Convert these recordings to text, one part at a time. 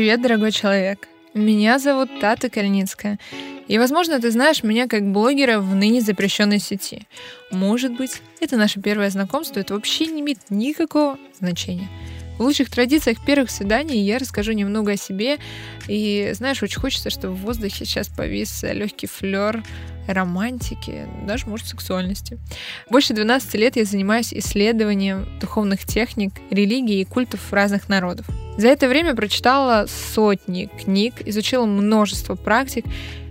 Привет, дорогой человек. Меня зовут Тата Кальницкая. И, возможно, ты знаешь меня как блогера в ныне запрещенной сети. Может быть, это наше первое знакомство, это вообще не имеет никакого значения. В лучших традициях первых свиданий я расскажу немного о себе. И, знаешь, очень хочется, чтобы в воздухе сейчас повис легкий флер романтики, даже, может, сексуальности. Больше 12 лет я занимаюсь исследованием духовных техник, религий и культов разных народов. За это время прочитала сотни книг, изучила множество практик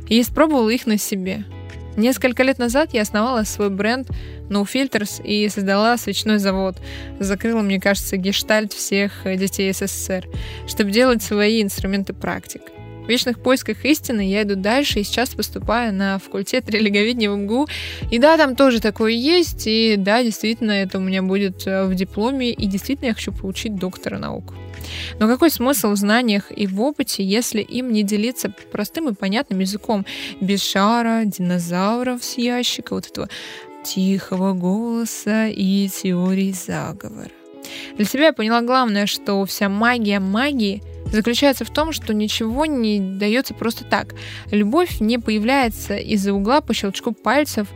и испробовала их на себе – Несколько лет назад я основала свой бренд No Filters и создала свечной завод. Закрыла, мне кажется, гештальт всех детей СССР, чтобы делать свои инструменты практик. В вечных поисках истины я иду дальше и сейчас поступаю на факультет религоведения в МГУ. И да, там тоже такое есть, и да, действительно, это у меня будет э, в дипломе, и действительно я хочу получить доктора наук. Но какой смысл в знаниях и в опыте, если им не делиться простым и понятным языком, без шара, динозавров с ящика, вот этого тихого голоса и теорий заговора? Для себя я поняла главное, что вся магия магии заключается в том, что ничего не дается просто так. Любовь не появляется из-за угла по щелчку пальцев,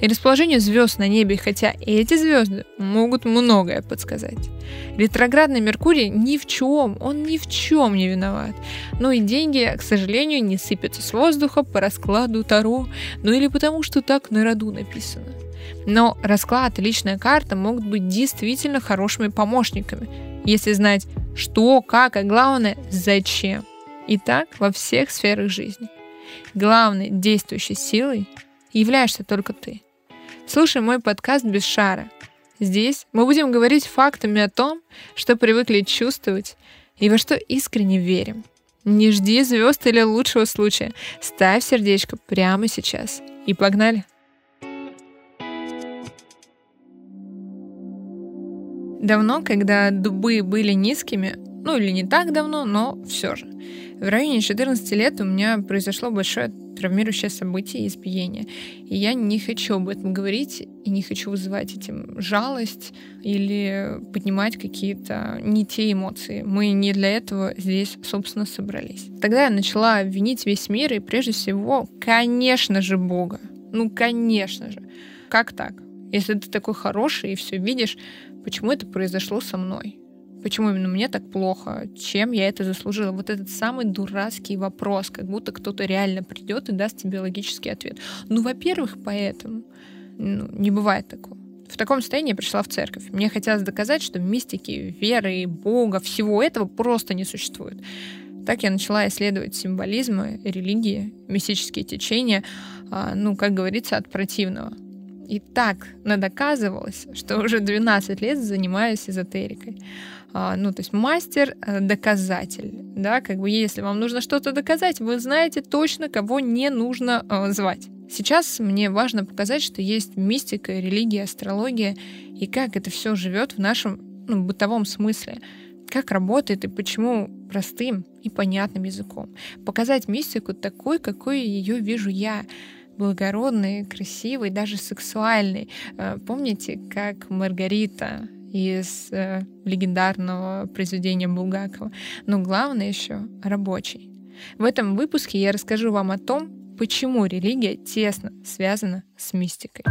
и расположение звезд на небе, хотя эти звезды могут многое подсказать. Ретроградный Меркурий ни в чем, он ни в чем не виноват. Ну и деньги, к сожалению, не сыпятся с воздуха по раскладу Таро, ну или потому, что так на роду написано. Но расклад и личная карта могут быть действительно хорошими помощниками, если знать, что, как, а главное, зачем. И так во всех сферах жизни. Главной действующей силой являешься только ты. Слушай мой подкаст без шара. Здесь мы будем говорить фактами о том, что привыкли чувствовать и во что искренне верим. Не жди звезд или лучшего случая. Ставь сердечко прямо сейчас. И погнали! Давно, когда дубы были низкими, ну или не так давно, но все же, в районе 14 лет у меня произошло большое травмирующее событие избиение. И я не хочу об этом говорить и не хочу вызывать этим жалость или поднимать какие-то не те эмоции. Мы не для этого здесь, собственно, собрались. Тогда я начала винить весь мир и прежде всего, конечно же, Бога. Ну, конечно же. Как так? Если ты такой хороший и все видишь, почему это произошло со мной? Почему именно мне так плохо? Чем я это заслужила? Вот этот самый дурацкий вопрос, как будто кто-то реально придет и даст тебе логический ответ. Ну, во-первых, поэтому ну, не бывает такого. В таком состоянии я пришла в церковь. Мне хотелось доказать, что мистики, веры, Бога, всего этого просто не существует. Так я начала исследовать символизмы, религии, мистические течения, а, ну, как говорится, от противного. И так надоказывалось, что уже 12 лет занимаюсь эзотерикой. А, ну, то есть мастер-доказатель, э, да, как бы если вам нужно что-то доказать, вы знаете точно, кого не нужно э, звать. Сейчас мне важно показать, что есть мистика, религия, астрология, и как это все живет в нашем ну, бытовом смысле, как работает и почему простым и понятным языком. Показать мистику такой, какой ее вижу я, благородный, красивый, даже сексуальный. Э, помните, как Маргарита из э, легендарного произведения Булгакова, но главное еще рабочий. В этом выпуске я расскажу вам о том, почему религия тесно связана с мистикой.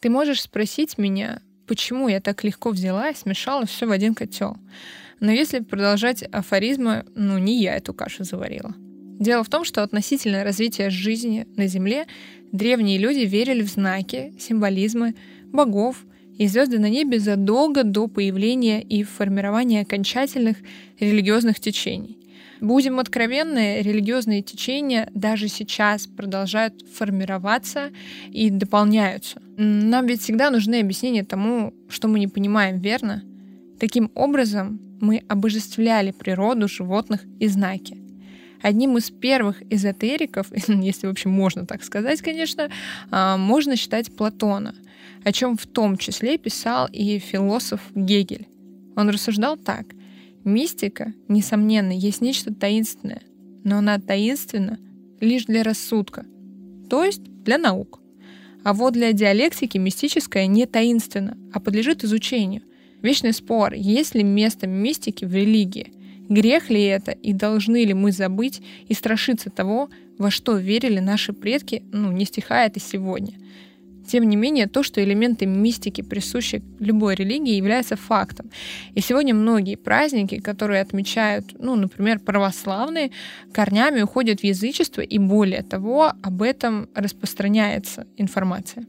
Ты можешь спросить меня, почему я так легко взяла и смешала все в один котел. Но если продолжать афоризмы, ну не я эту кашу заварила. Дело в том, что относительно развития жизни на Земле древние люди верили в знаки, символизмы, богов и звезды на небе задолго до появления и формирования окончательных религиозных течений. Будем откровенны, религиозные течения даже сейчас продолжают формироваться и дополняются. Нам ведь всегда нужны объяснения тому, что мы не понимаем, верно? Таким образом, мы обожествляли природу, животных и знаки. Одним из первых эзотериков, если, в общем, можно так сказать, конечно, а, можно считать Платона, о чем в том числе писал и философ Гегель. Он рассуждал так. Мистика, несомненно, есть нечто таинственное, но она таинственна лишь для рассудка, то есть для наук. А вот для диалектики мистическое не таинственно, а подлежит изучению. Вечный спор, есть ли место мистики в религии. Грех ли это, и должны ли мы забыть и страшиться того, во что верили наши предки, ну, не стихает и сегодня. Тем не менее, то, что элементы мистики присущи любой религии, является фактом. И сегодня многие праздники, которые отмечают, ну, например, православные, корнями уходят в язычество, и более того, об этом распространяется информация.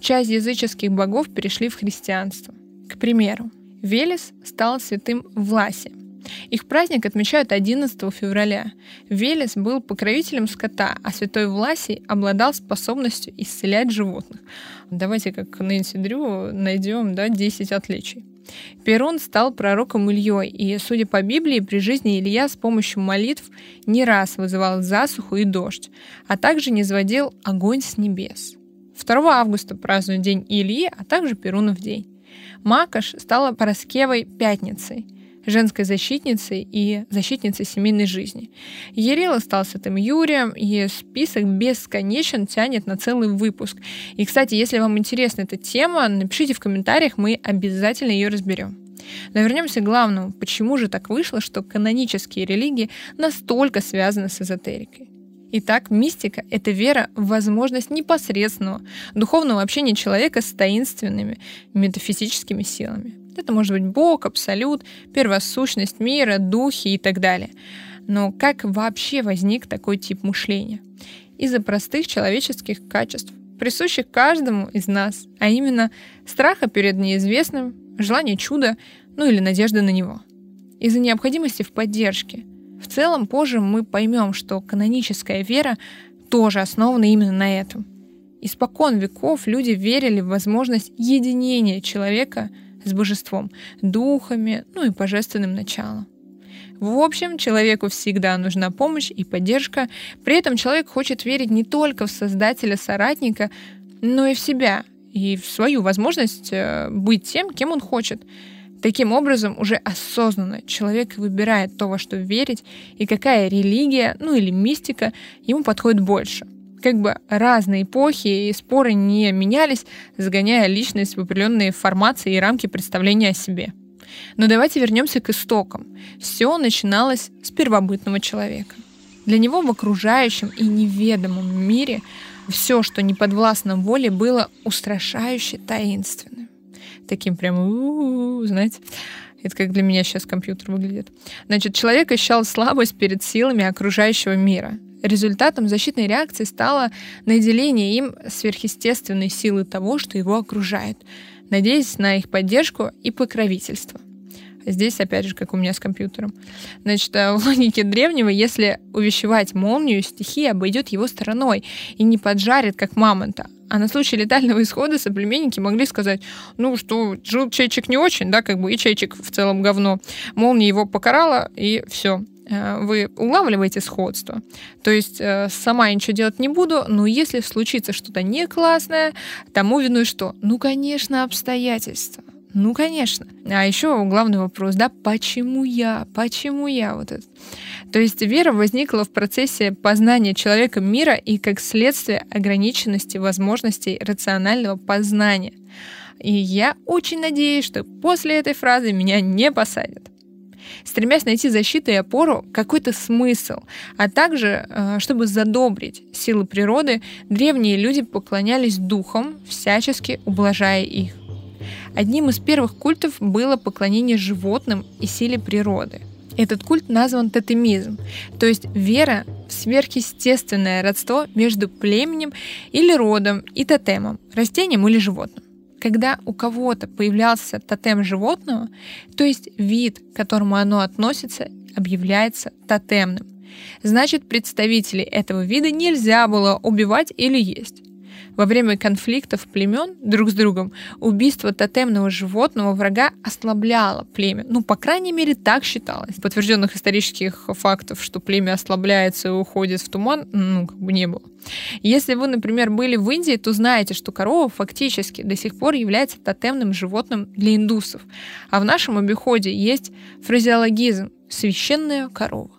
Часть языческих богов перешли в христианство. К примеру, Велес стал святым Власи, их праздник отмечают 11 февраля. Велес был покровителем скота, а святой Власий обладал способностью исцелять животных. Давайте, как Нэнси Дрю, найдем да, 10 отличий. Перун стал пророком Ильей, и, судя по Библии, при жизни Илья с помощью молитв не раз вызывал засуху и дождь, а также не сводил огонь с небес. 2 августа празднуют День Ильи, а также Перунов день. Макаш стала Пороскевой Пятницей женской защитницей и защитницей семейной жизни. Ерила стал святым Юрием, и список бесконечен тянет на целый выпуск. И, кстати, если вам интересна эта тема, напишите в комментариях, мы обязательно ее разберем. Но вернемся к главному. Почему же так вышло, что канонические религии настолько связаны с эзотерикой? Итак, мистика — это вера в возможность непосредственного духовного общения человека с таинственными метафизическими силами. Это может быть Бог, Абсолют, первосущность мира, духи и так далее. Но как вообще возник такой тип мышления? Из-за простых человеческих качеств, присущих каждому из нас, а именно страха перед неизвестным, желания чуда, ну или надежды на него. Из-за необходимости в поддержке. В целом, позже мы поймем, что каноническая вера тоже основана именно на этом. Испокон веков люди верили в возможность единения человека – с божеством, духами, ну и божественным началом. В общем, человеку всегда нужна помощь и поддержка. При этом человек хочет верить не только в создателя-соратника, но и в себя, и в свою возможность э, быть тем, кем он хочет. Таким образом, уже осознанно человек выбирает то, во что верить, и какая религия, ну или мистика ему подходит больше как бы разные эпохи и споры не менялись, загоняя личность в определенные формации и рамки представления о себе. Но давайте вернемся к истокам. Все начиналось с первобытного человека. Для него в окружающем и неведомом мире все, что не подвластно воле, было устрашающе таинственным. Таким прям, знаете, это как для меня сейчас компьютер выглядит. Значит, человек ощущал слабость перед силами окружающего мира. Результатом защитной реакции стало наделение им сверхъестественной силы того, что его окружает, надеясь на их поддержку и покровительство. Здесь, опять же, как у меня с компьютером. Значит, э, в логике древнего, если увещевать молнию, стихия обойдет его стороной и не поджарит, как мамонта. А на случай летального исхода соплеменники могли сказать, ну что, жил чайчик не очень, да, как бы и чайчик в целом говно. Молния его покарала, и все. Э, вы улавливаете сходство. То есть э, сама я ничего делать не буду, но если случится что-то не классное, тому виной что? Ну, конечно, обстоятельства. Ну, конечно. А еще главный вопрос, да, почему я? Почему я вот это? То есть вера возникла в процессе познания человека мира и как следствие ограниченности возможностей рационального познания. И я очень надеюсь, что после этой фразы меня не посадят стремясь найти защиту и опору, какой-то смысл, а также, э, чтобы задобрить силы природы, древние люди поклонялись духам, всячески ублажая их. Одним из первых культов было поклонение животным и силе природы. Этот культ назван тотемизм, то есть вера в сверхъестественное родство между племенем или родом и тотемом, растением или животным когда у кого-то появлялся тотем животного, то есть вид, к которому оно относится, объявляется тотемным. Значит, представителей этого вида нельзя было убивать или есть. Во время конфликтов племен друг с другом убийство тотемного животного врага ослабляло племя. Ну, по крайней мере, так считалось. Подтвержденных исторических фактов, что племя ослабляется и уходит в туман, ну, как бы не было. Если вы, например, были в Индии, то знаете, что корова фактически до сих пор является тотемным животным для индусов. А в нашем обиходе есть фразеологизм «священная корова».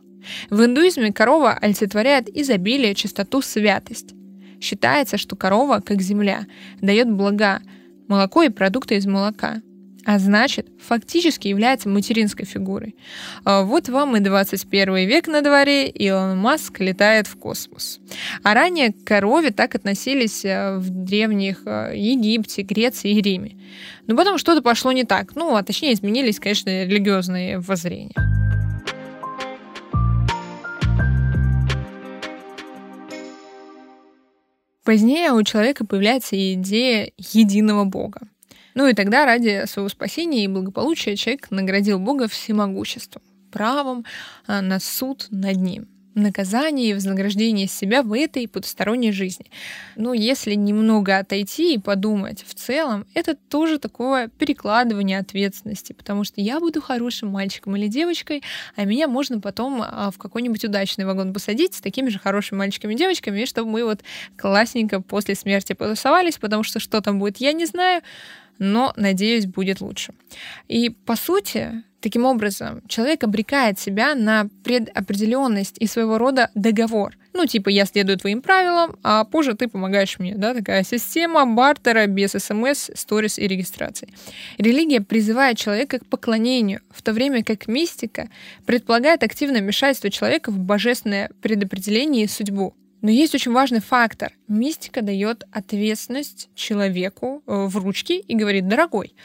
В индуизме корова олицетворяет изобилие, чистоту, святость. Считается, что корова, как земля, дает блага, молоко и продукты из молока а значит, фактически является материнской фигурой. А вот вам и 21 век на дворе, Илон Маск летает в космос. А ранее к корове так относились э, в древних э, Египте, Греции и Риме. Но потом что-то пошло не так. Ну, а точнее изменились, конечно, религиозные воззрения. Позднее у человека появляется идея единого Бога. Ну и тогда ради своего спасения и благополучия человек наградил Бога всемогуществом, правом а, на суд над ним наказание и вознаграждение себя в этой потусторонней жизни. Но если немного отойти и подумать, в целом это тоже такое перекладывание ответственности, потому что я буду хорошим мальчиком или девочкой, а меня можно потом а, в какой-нибудь удачный вагон посадить с такими же хорошими мальчиками и девочками, и чтобы мы вот классненько после смерти потусовались, потому что что там будет, я не знаю, но, надеюсь, будет лучше. И, по сути, таким образом, человек обрекает себя на предопределенность и своего рода договор. Ну, типа, я следую твоим правилам, а позже ты помогаешь мне, да, такая система бартера без смс, сторис и регистрации. Религия призывает человека к поклонению, в то время как мистика предполагает активное вмешательство человека в божественное предопределение и судьбу. Но есть очень важный фактор. Мистика дает ответственность человеку э, в ручки и говорит, дорогой,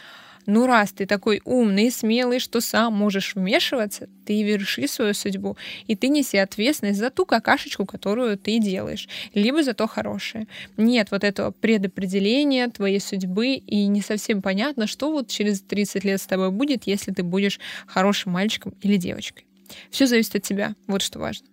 ну раз ты такой умный и смелый, что сам можешь вмешиваться, ты верши свою судьбу, и ты неси ответственность за ту какашечку, которую ты делаешь, либо за то хорошее. Нет вот этого предопределения твоей судьбы, и не совсем понятно, что вот через 30 лет с тобой будет, если ты будешь хорошим мальчиком или девочкой. Все зависит от тебя, вот что важно.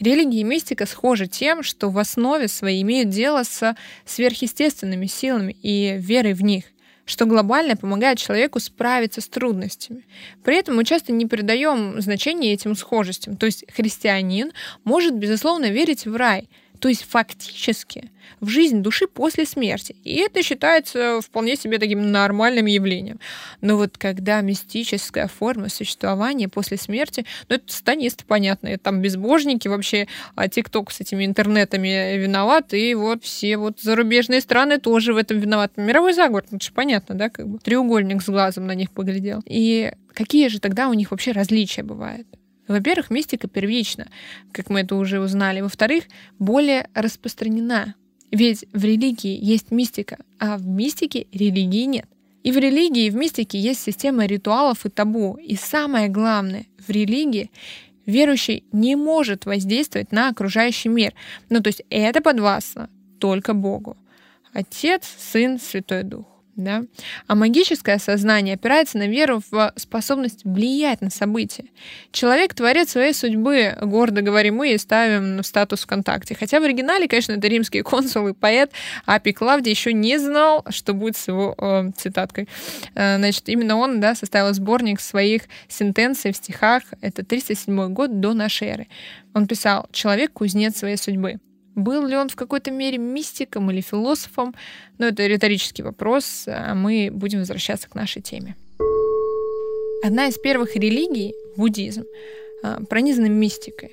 Религия и мистика схожи тем, что в основе своей имеют дело с сверхъестественными силами и верой в них что глобально помогает человеку справиться с трудностями. При этом мы часто не придаем значения этим схожестям. То есть христианин может, безусловно, верить в рай – то есть фактически в жизнь души после смерти. И это считается вполне себе таким нормальным явлением. Но вот когда мистическая форма существования после смерти, ну это станист, понятно, это там безбожники вообще, а ТикТок с этими интернетами виноват, и вот все вот зарубежные страны тоже в этом виноваты. Мировой заговор, ну это же понятно, да, как бы треугольник с глазом на них поглядел. И какие же тогда у них вообще различия бывают? Во-первых, мистика первична, как мы это уже узнали. Во-вторых, более распространена. Ведь в религии есть мистика, а в мистике религии нет. И в религии, и в мистике есть система ритуалов и табу. И самое главное, в религии верующий не может воздействовать на окружающий мир. Ну, то есть это подвластно только Богу. Отец, Сын, Святой Дух. Да? А магическое сознание опирается на веру в способность влиять на события. Человек творит своей судьбы, гордо говорим мы и ставим статус ВКонтакте. Хотя в оригинале, конечно, это римский консул и поэт Апи Клавдий еще не знал, что будет с его э, цитаткой. Э, значит, именно он да, составил сборник своих сентенций в стихах. Это 307 год до нашей эры. Он писал «Человек — кузнец своей судьбы». Был ли он в какой-то мере мистиком или философом? Но это риторический вопрос, а мы будем возвращаться к нашей теме. Одна из первых религий, буддизм, а, пронизана мистикой.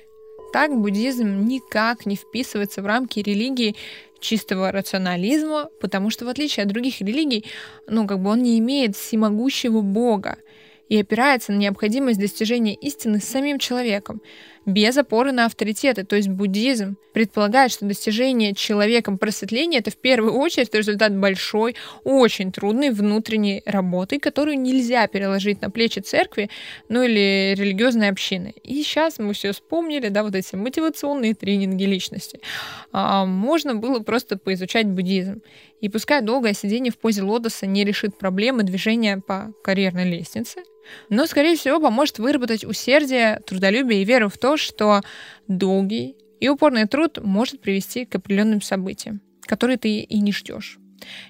Так буддизм никак не вписывается в рамки религии чистого рационализма, потому что в отличие от других религий, ну, как бы он не имеет всемогущего бога и опирается на необходимость достижения истины самим человеком без опоры на авторитеты. То есть буддизм предполагает, что достижение человеком просветления это в первую очередь результат большой, очень трудной внутренней работы, которую нельзя переложить на плечи церкви, ну или религиозной общины. И сейчас мы все вспомнили, да, вот эти мотивационные тренинги личности. А, можно было просто поизучать буддизм. И пускай долгое сидение в позе лотоса не решит проблемы движения по карьерной лестнице, но, скорее всего, поможет выработать усердие, трудолюбие и веру в то, что долгий и упорный труд может привести к определенным событиям, которые ты и не ждешь.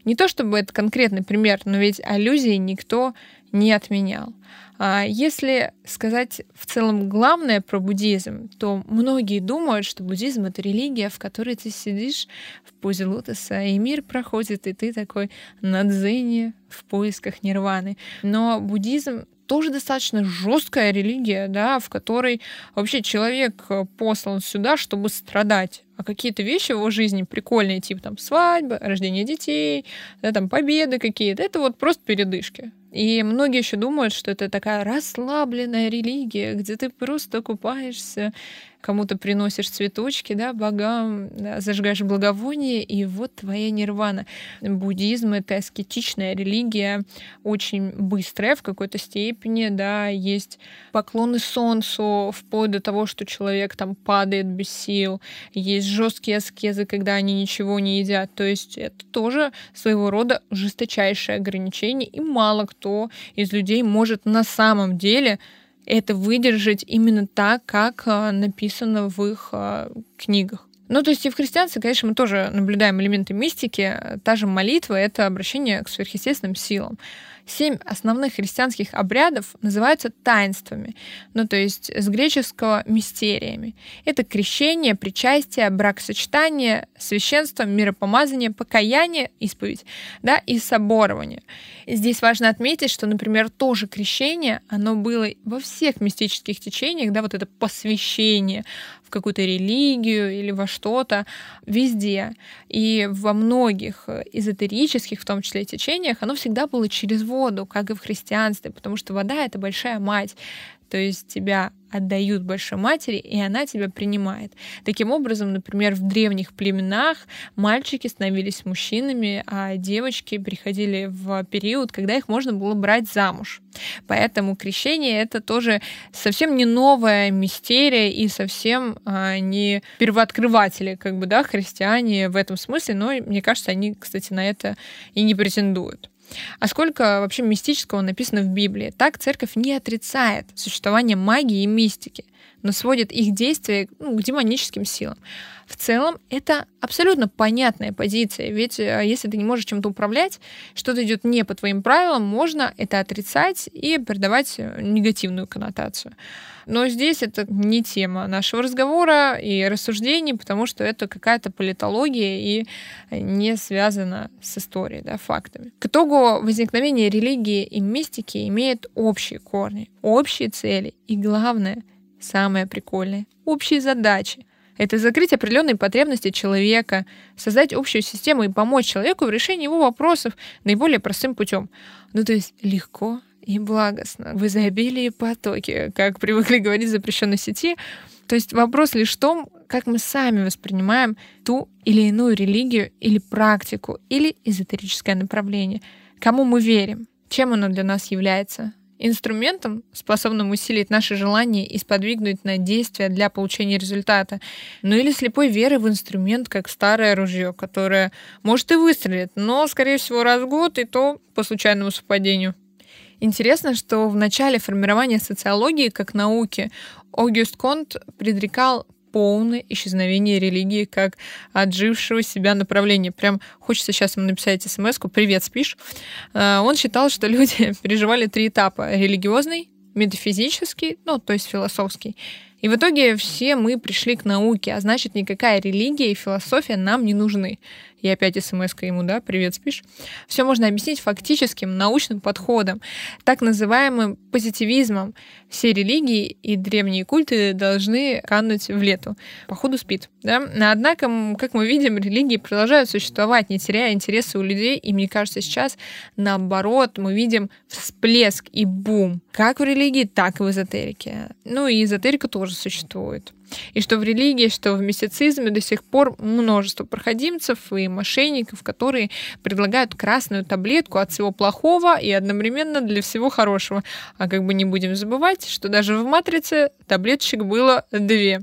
Не то чтобы это конкретный пример, но ведь аллюзии никто не отменял. А если сказать в целом главное про буддизм, то многие думают, что буддизм — это религия, в которой ты сидишь в позе лотоса, и мир проходит, и ты такой на дзене в поисках нирваны. Но буддизм тоже достаточно жесткая религия, да, в которой вообще человек послан сюда, чтобы страдать. А какие-то вещи в его жизни прикольные, типа там свадьба, рождение детей, да, там победы какие-то, это вот просто передышки. И многие еще думают, что это такая расслабленная религия, где ты просто купаешься, кому-то приносишь цветочки, да, богам, да, зажигаешь благовоние, и вот твоя нирвана. Буддизм — это аскетичная религия, очень быстрая в какой-то степени, да, есть поклоны солнцу, вплоть до того, что человек там падает без сил, есть жесткие аскезы, когда они ничего не едят, то есть это тоже своего рода жесточайшее ограничение, и мало кто из людей может на самом деле это выдержать именно так, как а, написано в их а, книгах. Ну, то есть и в христианстве, конечно, мы тоже наблюдаем элементы мистики. Та же молитва — это обращение к сверхъестественным силам. Семь основных христианских обрядов называются таинствами, ну то есть с греческого мистериями. Это крещение, причастие, бракосочетание, священство, миропомазание, покаяние, исповедь, да, и соборование. Здесь важно отметить, что, например, тоже крещение, оно было во всех мистических течениях, да, вот это посвящение в какую-то религию или во что-то, везде. И во многих эзотерических, в том числе, течениях, оно всегда было через воду, как и в христианстве, потому что вода — это большая мать. То есть тебя отдают большой матери, и она тебя принимает. Таким образом, например, в древних племенах мальчики становились мужчинами, а девочки приходили в период, когда их можно было брать замуж. Поэтому крещение это тоже совсем не новая мистерия и совсем а, не первооткрыватели, как бы, да, христиане в этом смысле, но мне кажется, они, кстати, на это и не претендуют. А сколько вообще мистического написано в Библии? Так церковь не отрицает существование магии и мистики, но сводит их действия ну, к демоническим силам. В целом это абсолютно понятная позиция, ведь э, если ты не можешь чем-то управлять, что-то идет не по твоим правилам, можно это отрицать и придавать э, негативную коннотацию. Но здесь это не тема нашего разговора и рассуждений, потому что это какая-то политология и не связана с историей, да, фактами. К итогу возникновения религии и мистики имеет общие корни, общие цели и, главное, самое прикольное, общие задачи. Это закрыть определенные потребности человека, создать общую систему и помочь человеку в решении его вопросов наиболее простым путем. Ну, то есть легко и благостно, в изобилии потоки, как привыкли говорить в запрещенной сети. То есть вопрос лишь в том, как мы сами воспринимаем ту или иную религию или практику, или эзотерическое направление. Кому мы верим, чем оно для нас является. Инструментом, способным усилить наши желания и сподвигнуть на действия для получения результата. Ну или слепой веры в инструмент, как старое ружье, которое может и выстрелит, но, скорее всего, раз в год, и то по случайному совпадению. Интересно, что в начале формирования социологии как науки Огюст Конт предрекал полное исчезновение религии как отжившего себя направления. Прям хочется сейчас ему написать смс «Привет, спишь?». А, он считал, что люди переживали три этапа. Религиозный, метафизический, ну, то есть философский, и в итоге все мы пришли к науке, а значит, никакая религия и философия нам не нужны. И опять смс ему, да, привет, спишь? Все можно объяснить фактическим научным подходом, так называемым позитивизмом. Все религии и древние культы должны кануть в лету. Походу спит, да? Однако, как мы видим, религии продолжают существовать, не теряя интереса у людей, и мне кажется, сейчас наоборот мы видим всплеск и бум, как в религии, так и в эзотерике. Ну и эзотерика тоже существует. И что в религии, что в мистицизме до сих пор множество проходимцев и мошенников, которые предлагают красную таблетку от всего плохого и одновременно для всего хорошего. А как бы не будем забывать, что даже в «Матрице» таблеточек было две.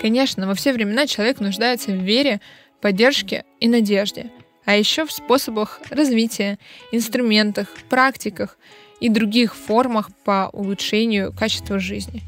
Конечно, во все времена человек нуждается в вере, поддержке и надежде – а еще в способах развития, инструментах, практиках и других формах по улучшению качества жизни.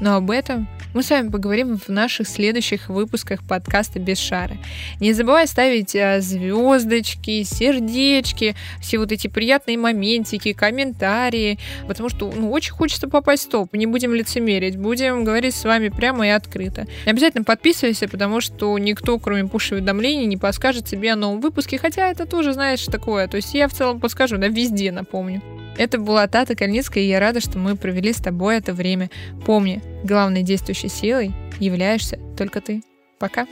Но об этом мы с вами поговорим в наших следующих выпусках подкаста «Без шара». Не забывай ставить а, звездочки, сердечки, все вот эти приятные моментики, комментарии, потому что ну, очень хочется попасть в топ. Не будем лицемерить, будем говорить с вами прямо и открыто. Обязательно подписывайся, потому что никто, кроме пуш-уведомлений, не подскажет тебе о новом выпуске, хотя это тоже, знаешь, такое. То есть я в целом подскажу, да, везде напомню. Это была Тата Кальницкая, и я рада, что мы провели с тобой это время. Помни, главной действующей силой являешься только ты. Пока.